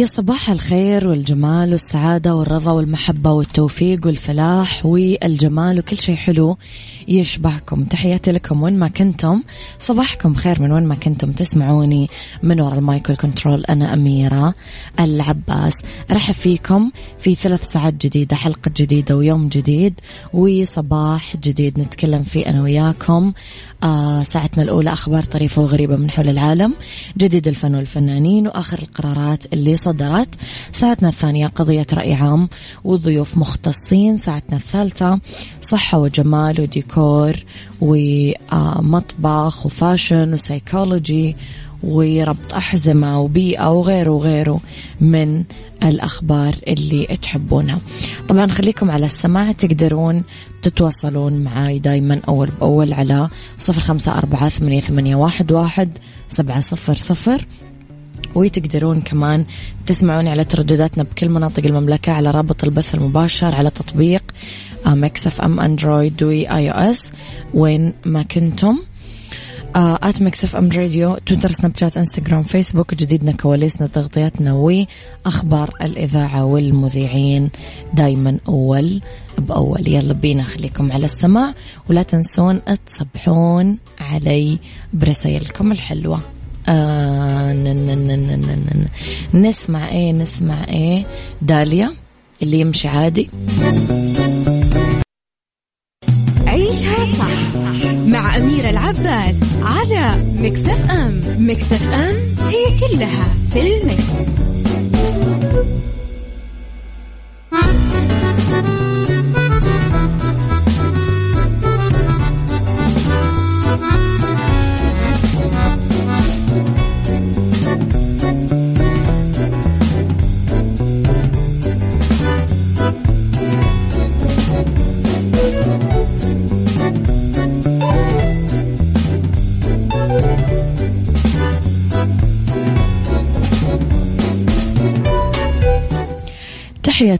يا صباح الخير والجمال والسعادة والرضا والمحبة والتوفيق والفلاح والجمال وكل شيء حلو يشبهكم. تحياتي لكم وين ما كنتم. صباحكم خير من وين ما كنتم تسمعوني. من وراء المايكل كنترول أنا أميرة العباس. رحب فيكم في ثلاث ساعات جديدة حلقة جديدة ويوم جديد وصباح جديد. نتكلم فيه أنا وياكم. آه ساعتنا الأولى أخبار طريفة وغريبة من حول العالم. جديد الفن والفنانين وآخر القرارات اللي صدرت ساعتنا الثانية قضية رأي عام وضيوف مختصين. ساعتنا الثالثة صحة وجمال وديكور ومطبخ وفاشن وسيكولوجي وربط أحزمة وبيئة وغيره وغيره من الأخبار اللي تحبونها. طبعا خليكم على السماع تقدرون تتواصلون معي دايما أول بأول على صفر خمسة أربعة ثمانية, واحد سبعة صفر صفر. وتقدرون كمان تسمعوني على تردداتنا بكل مناطق المملكة على رابط البث المباشر على تطبيق Mix FM أندرويد و iOS. وين ما كنتم. at Mix FM Radio تويتر سناب شات إنستغرام فيسبوك جديدنا كواليسنا تغطياتنا وأخبار الإذاعة والمذيعين دايما أول بأول. يلا بينا خليكم على السماع ولا تنسون تصبحون علي برسائلكم الحلوة. آه نسمع إيه نسمع إيه؟ داليا اللي يمشي عادي. عيشها صح مع أميرة العباس على مكتف أم مكتف أم هي كلها في المكس.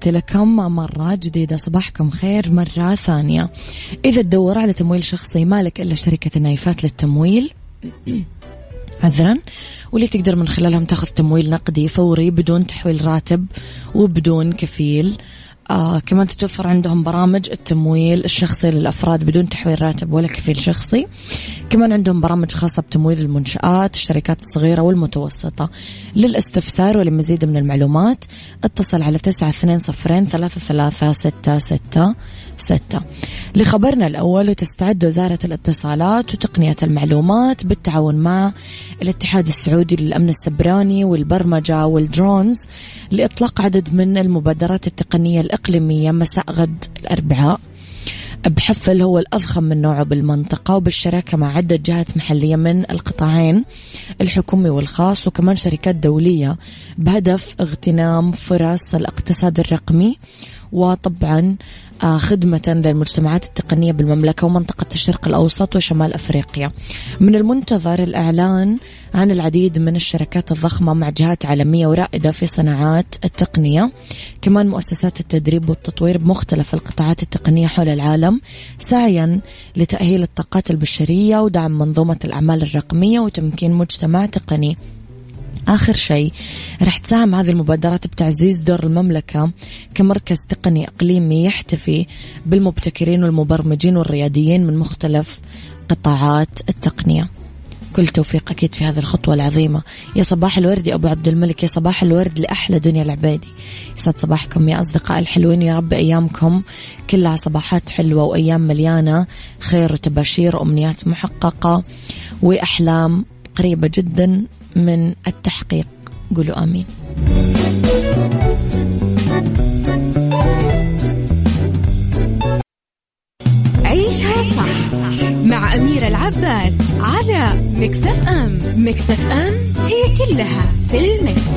تحياتي لكم مرة جديدة صباحكم خير مرة ثانية. إذا تدور على تمويل شخصي مالك إلا شركة النايفات للتمويل. عذرا. واللي تقدر من خلالهم تاخذ تمويل نقدي فوري بدون تحويل راتب وبدون كفيل. آه كمان تتوفر عندهم برامج التمويل الشخصي للأفراد بدون تحويل راتب ولا كفيل شخصي. كمان عندهم برامج خاصة بتمويل المنشآت الشركات الصغيرة والمتوسطة. للاستفسار ولمزيد من المعلومات اتصل على تسعة اثنين صفرين ثلاثة ثلاثة ستة ستة. ستة. لخبرنا الأول وتستعد وزارة الاتصالات وتقنية المعلومات بالتعاون مع الاتحاد السعودي للأمن السبراني والبرمجة والدرونز لإطلاق عدد من المبادرات التقنية الإقليمية مساء غد الأربعاء. بحفل هو الأضخم من نوعه بالمنطقة وبالشراكة مع عدة جهات محلية من القطاعين الحكومي والخاص وكمان شركات دولية بهدف اغتنام فرص الاقتصاد الرقمي وطبعا آه، خدمة للمجتمعات التقنية بالمملكة ومنطقة الشرق الأوسط وشمال أفريقيا. من المنتظر الإعلان عن العديد من الشركات الضخمة مع جهات عالمية ورائدة في صناعات التقنية. كمان مؤسسات التدريب والتطوير بمختلف القطاعات التقنية حول العالم سعيا لتأهيل الطاقات البشرية ودعم منظومة الأعمال الرقمية وتمكين مجتمع تقني. آخر شيء رح تساهم هذه المبادرات بتعزيز دور المملكة كمركز تقني إقليمي يحتفي بالمبتكرين والمبرمجين والرياديين من مختلف قطاعات التقنية. كل توفيق أكيد في هذه الخطوة العظيمة. يا صباح الورد يا أبو عبد الملك يا صباح الورد لأحلى دنيا العبادي. يسعد صباحكم يا أصدقاء الحلوين يا رب أيامكم كلها صباحات حلوة وأيام مليانة خير وتباشير وأمنيات محققة وأحلام قريبة جدا من التحقيق. قولوا آمين. عيشها صح مع أميرة العباس على مكتف أم. مكتف أم هي كلها في المكس.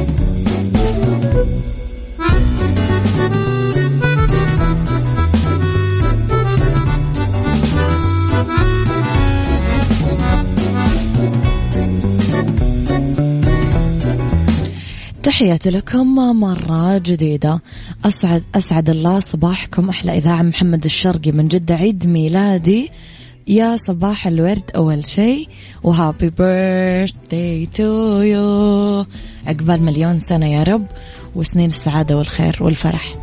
تحياتي لكم مرة جديدة. أسعد أسعد الله صباحكم. أحلى إذاعة محمد الشرقي من جدة عيد ميلادي. يا صباح الورد أول شيء. و happy birthday to you. عقبال مليون سنة يا رب. وسنين السعادة والخير والفرح.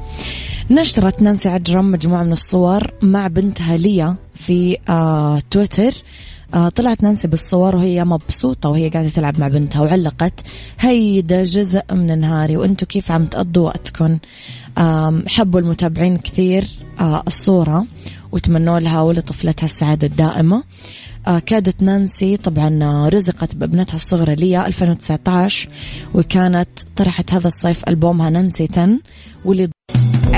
نشرت نانسي عجرم مجموعة من الصور مع بنتها ليا في آه تويتر. طلعت نانسي بالصور وهي مبسوطة وهي قاعدة تلعب مع بنتها وعلقت. هيدا جزء من نهاري وانتو كيف عم تقضوا وقتكم آه حبوا المتابعين كثير آه الصورة وتمنوا لها ولطفلتها السعادة الدائمة. آه كادت نانسي طبعا رزقت بابنتها الصغرى ليا 2019 وكانت طرحت هذا الصيف ألبومها نانسي 10 واللي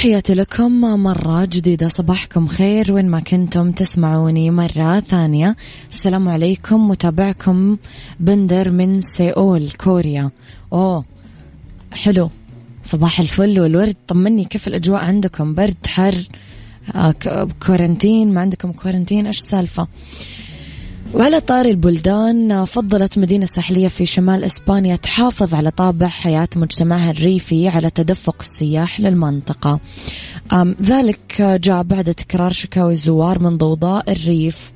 تحياتي لكم مرة جديدة صباحكم خير وين ما كنتم تسمعوني مرة ثانية. السلام عليكم متابعكم بندر من سيول كوريا. أوه حلو. صباح الفل والورد. طمني كيف الأجواء عندكم؟ برد حر آه quarantine ما عندكم quarantine إيش السالفة؟ وعلى طاري البلدان فضلت مدينة ساحلية في شمال إسبانيا تحافظ على طابع حياة مجتمعها الريفي على تدفق السياح للمنطقة. ذلك جاء بعد تكرار شكاوي الزوار من ضوضاء الريف.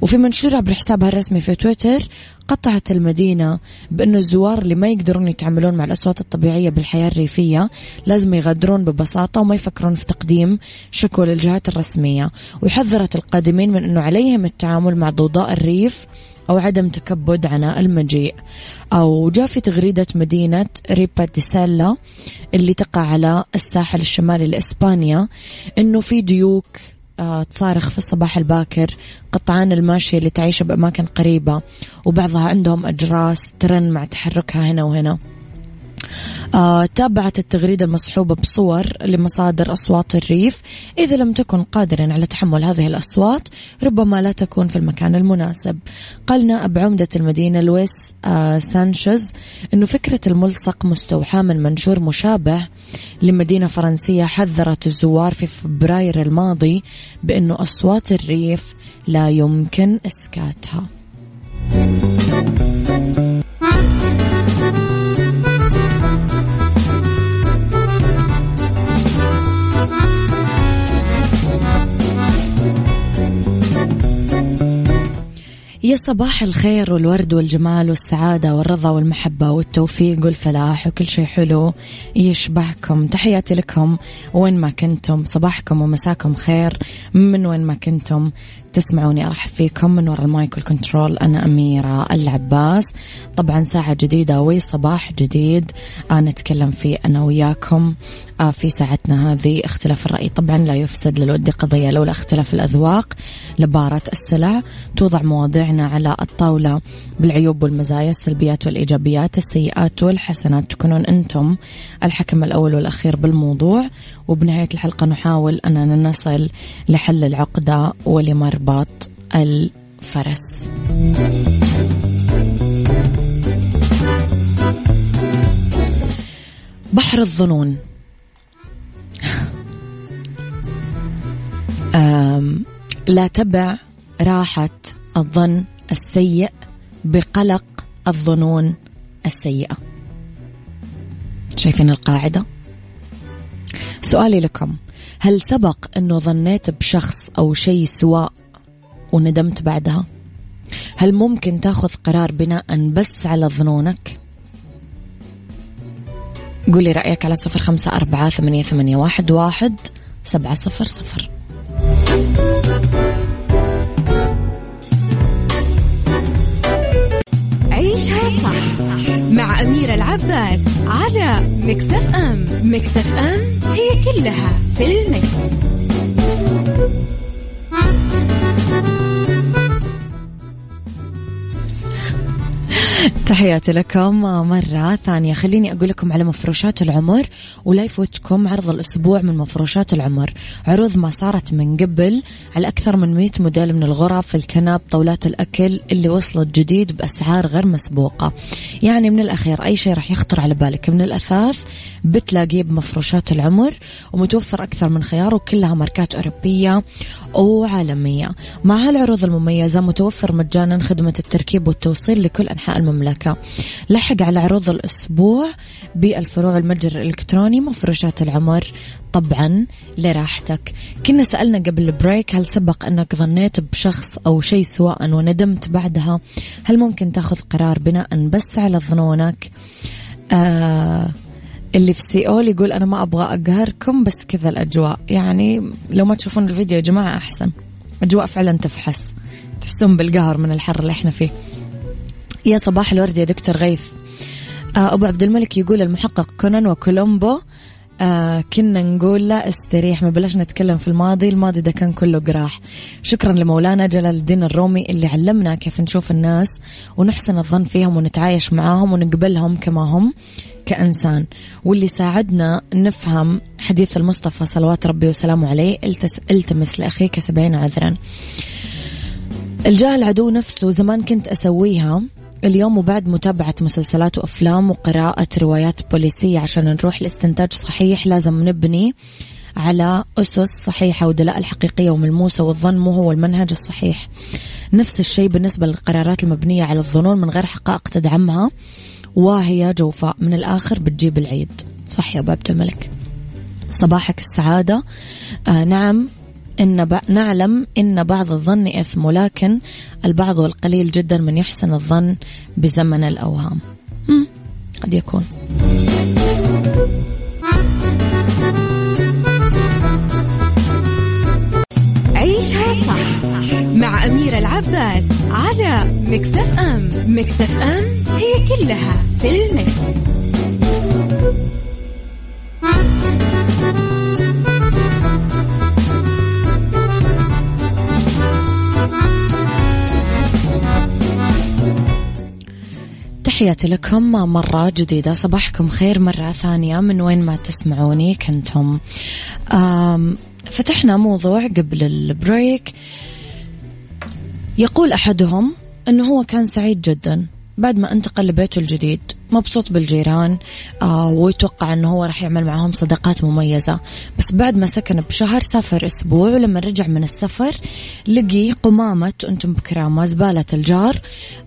وفي منشور عبر حسابها الرسمي في تويتر قطعت المدينة بأن الزوار اللي ما يقدرون يتعاملون مع الأصوات الطبيعية بالحياة الريفية لازم يغادرون ببساطة وما يفكرون في تقديم شكوى للجهات الرسمية. وحذرت القادمين من أنه عليهم التعامل مع ضوضاء الريف أو عدم تكبد عناء المجيء. أو جاء في تغريدة مدينة ريبا دي سالا اللي تقع على الساحل الشمالي لإسبانيا أنه في ديوك تصارخ في الصباح الباكر قطعان الماشية اللي تعيش بأماكن قريبة وبعضها عندهم أجراس ترن مع تحركها هنا وهنا. آه تابعت التغريدة المصحوبة بصور لمصادر أصوات الريف. إذا لم تكن قادرا على تحمل هذه الأصوات ربما لا تكون في المكان المناسب. قال نائب عمدة المدينة لويس آه سانشيز أنه فكرة الملصق مستوحاة من منشور مشابه لمدينة فرنسية حذرت الزوار في فبراير الماضي بأنه أصوات الريف لا يمكن إسكاتها. يا صباح الخير والورد والجمال والسعادة والرضا والمحبة والتوفيق والفلاح وكل شيء حلو يشبهكم. تحياتي لكم وين ما كنتم صباحكم ومساكم خير من وين ما كنتم. تسمعوني أرحب فيكم من وراء ال mic وال control أنا أميرة العباس. طبعا ساعة جديدة وصباح جديد. آه نتكلم فيه أنا وياكم. آه في ساعتنا هذه اختلاف الرأي. طبعا لا يفسد للود قضية لولا اختلاف الأذواق. لبارة السلع توضع مواضيعنا على الطاولة بالعيوب والمزايا السلبيات والإيجابيات السيئات والحسنات. تكونون أنتم الحكم الأول والأخير بالموضوع. وبنهاية الحلقة نحاول أننا نصل لحل العقدة ولمربط الفرس. بحر الظنون. لا تبع راحة الظن السيء بقلق الظنون السيئة. شايفين القاعدة؟ سؤالي لكم هل سبق أنه ظنيت بشخص أو شيء سواء وندمت بعدها. هل ممكن تاخذ قرار بناء بس على ظنونك؟ قولي رأيك على صفر خمسة أربعة ثمانية, ثمانية واحد, واحد سبعة صفر صفر. عيشها صح مع أميرة العباس على مكتف أم. مكتف أم هي كلها في المكس. تحياتي لكم مرة ثانية. خليني أقول لكم على مفروشات العمر ولا يفوتكم عرض الأسبوع من مفروشات العمر. عروض ما صارت من قبل على أكثر من 100 موديل من الغرف الكنب طاولات الأكل اللي وصلت جديد بأسعار غير مسبوقة. يعني من الأخير أي شيء راح يخطر على بالك. من الأثاث بتلاقيه بمفروشات العمر ومتوفر أكثر من خيار وكلها ماركات أوروبية وعالمية. مع هالعروض المميزة متوفر مجانا خدمة التركيب والتوصيل لكل أنحاء المملكة. لحق على عروض الأسبوع بالفروع المتجر الإلكتروني مفروشات العمر طبعا لراحتك. كنا سألنا قبل ال break هل سبق أنك ظنيت بشخص أو شيء سوء وندمت بعدها؟ هل ممكن تأخذ قرار بناء بس على ظنونك؟ آه اللي في سيول يقول أنا ما أبغى أقهركم بس كذا الأجواء. يعني لو ما تشوفون الفيديو يا جماعة أحسن. أجواء فعلا تفحس تحسون بالقهر من الحر اللي إحنا فيه. يا صباح الورد يا دكتور غيث. آه أبو عبد الملك يقول المحقق كونان وكولومبو آه كنا نقول لا استريح ما بلاش نتكلم في الماضي الماضي ده كان كله قراح شكرا لمولانا جلال الدين الرومي اللي علمنا كيف نشوف الناس ونحسن الظن فيهم ونتعايش معاهم ونقبلهم كما هم كإنسان. واللي ساعدنا نفهم حديث المصطفى صلوات ربي وسلامه عليه التمس لأخيك سبعين عذرا. الجاهل عدو نفسه زمان كنت أسويها اليوم وبعد متابعة مسلسلات وأفلام وقراءة روايات بوليسية عشان نروح لاستنتاج صحيح لازم نبني على أسس صحيحة ودلائل حقيقية وملموسة والظن مو هو المنهج الصحيح. نفس الشيء بالنسبة للقرارات المبنية على الظنون من غير حقائق تدعمها وهي جوفاء من الآخر بتجيب العيد. صح يا عبد الملك صباحك السعادة. آه نعم إن ب... نعلم إن بعض الظن إثم ولكن البعض والقليل جدا من يحسن الظن بزمن الأوهام. قد يكون. عيشها صح مع أميرة العباس على مكتف أم. مكتف أم هي كلها في ال mix. تحياتي لكم مرة جديدة. صباحكم خير مرة ثانية. من وين ما تسمعوني كنتم. فتحنا موضوع قبل ال break. يقول أحدهم أنه هو كان سعيد جدا. بعد ما انتقل لبيته الجديد مبسوط بالجيران آه ويتوقع إنه هو راح يعمل معهم صداقات مميزة. بس بعد ما سكن بشهر سافر أسبوع ولما رجع من السفر لقي قمامة أنتم بكرامة زبالة الجار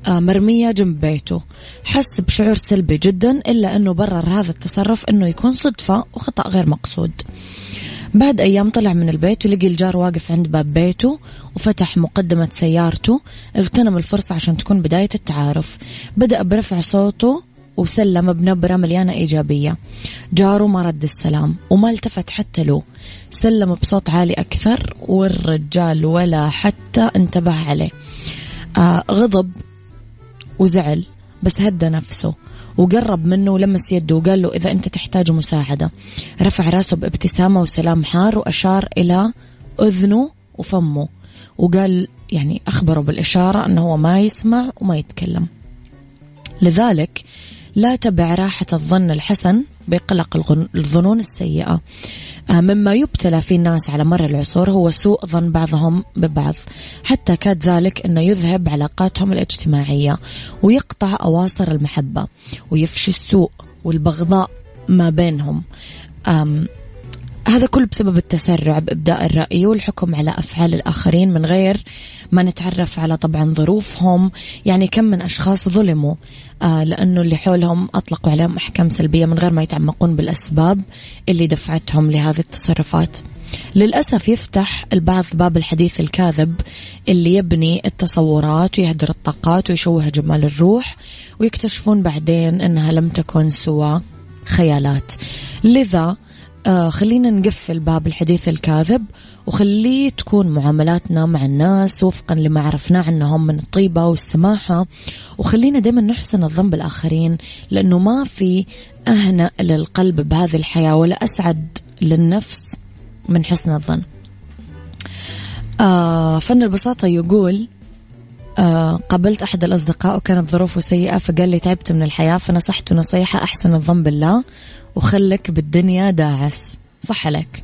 آه مرمية جنب بيته. حس بشعور سلبي جدا إلا إنه برر هذا التصرف إنه يكون صدفة وخطأ غير مقصود. بعد أيام طلع من البيت ولقي الجار واقف عند باب بيته وفتح مقدمة سيارته اغتنم الفرصة عشان تكون بداية التعارف. بدأ برفع صوته وسلم بنبرة مليانة إيجابية. جاره ما رد السلام وما التفت حتى له. سلم بصوت عالي أكثر والرجال ولا حتى انتبه عليه. آه غضب وزعل بس هدى نفسه. وقرب منه ولمس يده وقال له إذا أنت تحتاج مساعدة. رفع راسه بابتسامة وسلام حار وأشار إلى أذنه وفمه. وقال يعني أخبره بالإشارة أنه هو ما يسمع وما يتكلم. لذلك لا تبع راحة الظن الحسن بقلق الظنون السيئة. مما يبتلى فيه الناس على مر العصور هو سوء ظن بعضهم ببعض. حتى كاد ذلك أنه يذهب علاقاتهم الاجتماعية ويقطع أواصر المحبة ويفشي السوء والبغضاء ما بينهم. هذا كله بسبب التسرع بإبداء الرأي والحكم على أفعال الآخرين من غير ما نتعرف على طبعا ظروفهم. يعني كم من أشخاص ظلموا آه لأنه اللي حولهم أطلقوا عليهم أحكام سلبية من غير ما يتعمقون بالأسباب اللي دفعتهم لهذه التصرفات. للأسف يفتح البعض باب الحديث الكاذب اللي يبني التصورات ويهدر الطاقات ويشوه جمال الروح ويكتشفون بعدين أنها لم تكن سوى خيالات. لذا آه خلينا نقفل باب الحديث الكاذب وخليه تكون معاملاتنا مع الناس وفقا لما عرفناه عنهم من الطيبة والسماحة. وخلينا دايما نحسن الظن بالآخرين لأنه ما في أهنأ للقلب بهذه الحياة ولا أسعد للنفس من حسن الظن. آه فن البساطة يقول آه قابلت أحد الأصدقاء وكانت ظروفه سيئة فقال لي تعبت من الحياة فنصحته نصيحة أحسن الظن بالله. وخلك بالدنيا داعس. صح عليك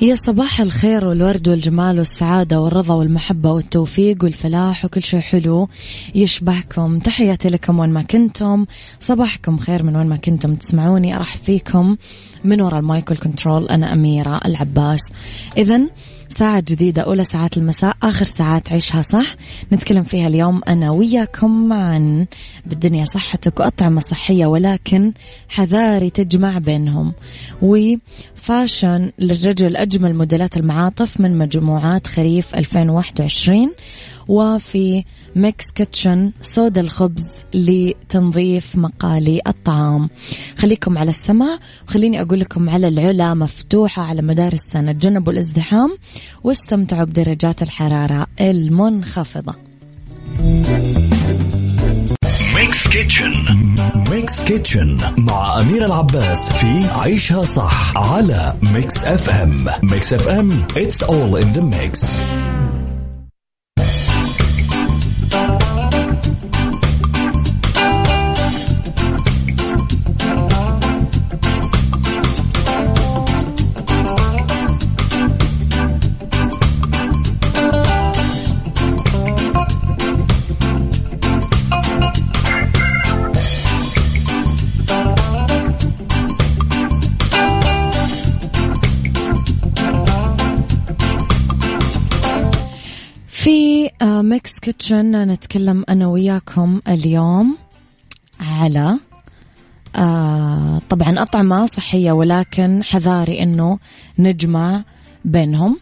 يا صباح الخير والورد والجمال والسعادة والرضا والمحبة والتوفيق والفلاح وكل شيء حلو يشبهكم. تحياتي لكم وين ما كنتم. صباحكم خير من وين ما كنتم تسمعوني. أرحب فيكم من وراء المايك كنترول أنا أميرة العباس. إذا ساعة جديدة أولى ساعات المساء آخر ساعات عيشها صح. نتكلم فيها اليوم أنا وياكم عن بالدنيا صحتك وأطعمة صحية ولكن حذاري تجمع بينهم. وفاشن للرجل أجمل موديلات المعاطف من مجموعات خريف 2021 وفي Mix Kitchen صودا الخبز لتنظيف مقالي الطعام. خليكم على السمع. وخليني أقول لكم على العلا مفتوحة على مدار السنة. تجنبوا الازدحام واستمتعوا بدرجات الحرارة المنخفضة. ميكس كيتشن. Mix Kitchen مع أمير العباس في عيشها صح على Mix FM. Mix FM it's all in the mix. Kitchen نتكلم أنا وياكم اليوم على آه طبعا أطعمة صحية ولكن حذاري أنه نجمع بينهم.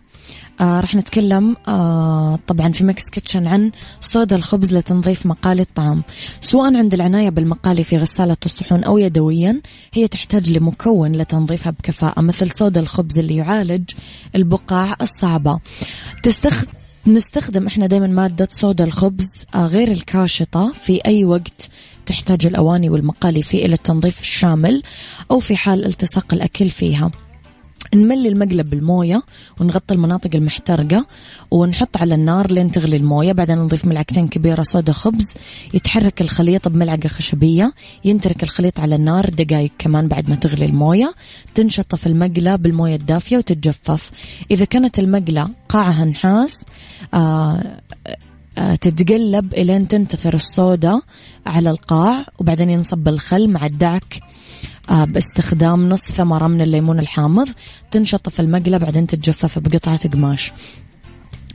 آه راح نتكلم آه طبعا في Mix Kitchen عن صودا الخبز لتنظيف مقالي الطعام. سواء عند العناية بالمقالي في غسالة الصحون أو يدويا هي تحتاج لمكون لتنظيفها بكفاءة مثل صودا الخبز اللي يعالج البقع الصعبة. تستخدم نستخدم إحنا دائما مادة صودا الخبز آه، غير الكاشطة. في أي وقت تحتاج الأواني والمقالي فيه إلى التنظيف الشامل أو في حال التصاق الأكل فيها. نملي المقلب بالموية ونغطي المناطق المحترقة ونحط على النار لين تغلي الموية. بعدين نضيف ملعقتين كبيرة صودا خبز. يتحرك الخليط بملعقة خشبية. ينترك الخليط على النار دقايق كمان بعد ما تغلي الموية. تنشطف المقلة بالموية الدافية وتتجفف. إذا كانت المقلة قاعها نحاس آه آه، تتقلب إلين تنتثر الصودا على القاع. وبعدين ينصب الخل مع الدعك. باستخدام نص ثمرة من الليمون الحامض. تنشطف المقلة بعدين تتجفف بقطعة قماش.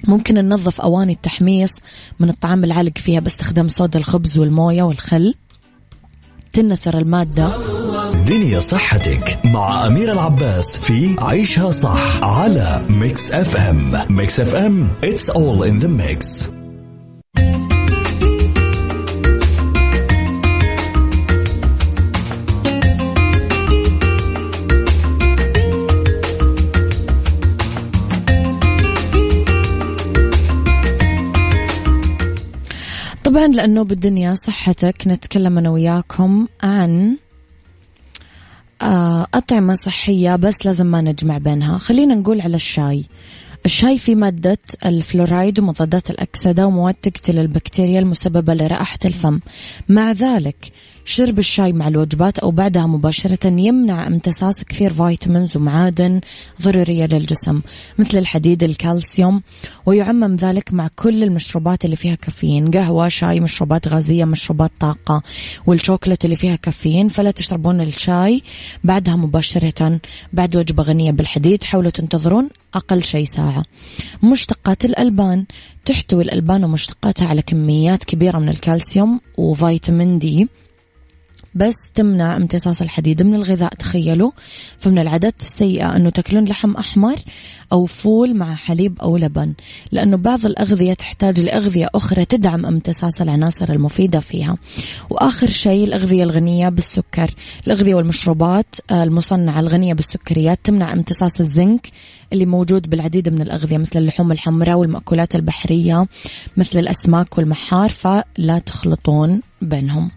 ممكن ننظف أواني التحميص من الطعام العالق فيها باستخدام صودا الخبز والموية والخل. تنثر المادة. دنيا صحتك مع أمير العباس في عيشها صح على Mix FM Mix FM it's all in the mix. طبعا لأنه بالدنيا صحتك نتكلم أنا وياكم عن آه، أطعمة صحية بس لازم ما نجمع بينها. خلينا نقول على الشاي. الشاي فيه مادة الفلورايد ومضادات الأكسدة ومواد تقتل البكتيريا المسببة لرائحة الفم. مع ذلك شرب الشاي مع الوجبات أو بعدها مباشرة يمنع امتصاص كثير vitamins ومعادن ضرورية للجسم مثل الحديد الكالسيوم ويعمم ذلك مع كل المشروبات اللي فيها كافيين قهوة شاي مشروبات غازية مشروبات طاقة والشوكولات اللي فيها كافيين فلا تشربون الشاي بعدها مباشرة بعد وجبة غنية بالحديد حاولوا تنتظرون أقل شيء ساعة. مشتقات الألبان تحتوي الألبان ومشتقاتها على كميات كبيرة من الكالسيوم وفيتامين دي. بس تمنع امتصاص الحديد. من الغذاء تخيلوا فمن العادات السيئة أنه تاكلون لحم أحمر أو فول مع حليب أو لبن لأنه بعض الأغذية تحتاج لأغذية أخرى تدعم امتصاص العناصر المفيدة فيها. وآخر شيء الأغذية الغنية بالسكر. الأغذية والمشروبات المصنعة الغنية بالسكريات تمنع امتصاص الزنك اللي موجود بالعديد من الأغذية مثل اللحوم الحمراء والمأكولات البحرية مثل الأسماك والمحار فلا تخلطون بينهم.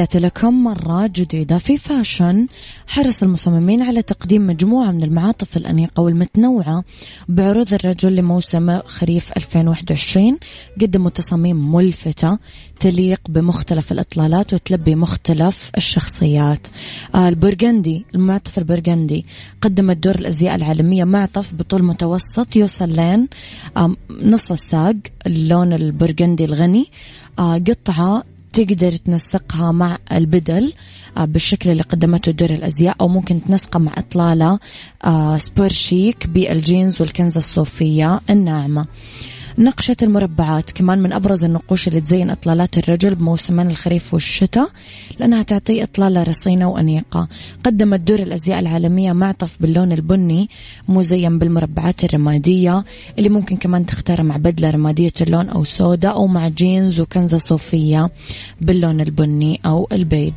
تحياتي لكم مرة جديدة في فاشن. حرص المصممين على تقديم مجموعة من المعاطف الأنيقة والمتنوعة بعروض الرجل لموسم خريف 2021 قدموا تصاميم ملفتة تليق بمختلف الإطلالات وتلبي مختلف الشخصيات. البرغندي المعطف البرغندي قدمت دور الأزياء العالمية معطف بطول متوسط يوصل لين نص الساق اللون البرغندي الغني. آه قطعة تقدر تنسقها مع البدل آه، بالشكل اللي قدمته دور الأزياء أو ممكن تنسقها مع إطلالة آه، sport chic بالجينز والكنزة الصوفية الناعمة. نقشة المربعات كمان من أبرز النقوش اللي تزين إطلالات الرجل بموسمين الخريف والشتاء لأنها تعطي إطلالة رصينة وأنيقة. قدمت دور الأزياء العالمية معطف باللون البني مزين بالمربعات الرمادية اللي ممكن كمان تختار مع بدلة رمادية اللون أو سودا أو مع جينز وكنزة صوفية باللون البني أو البيج.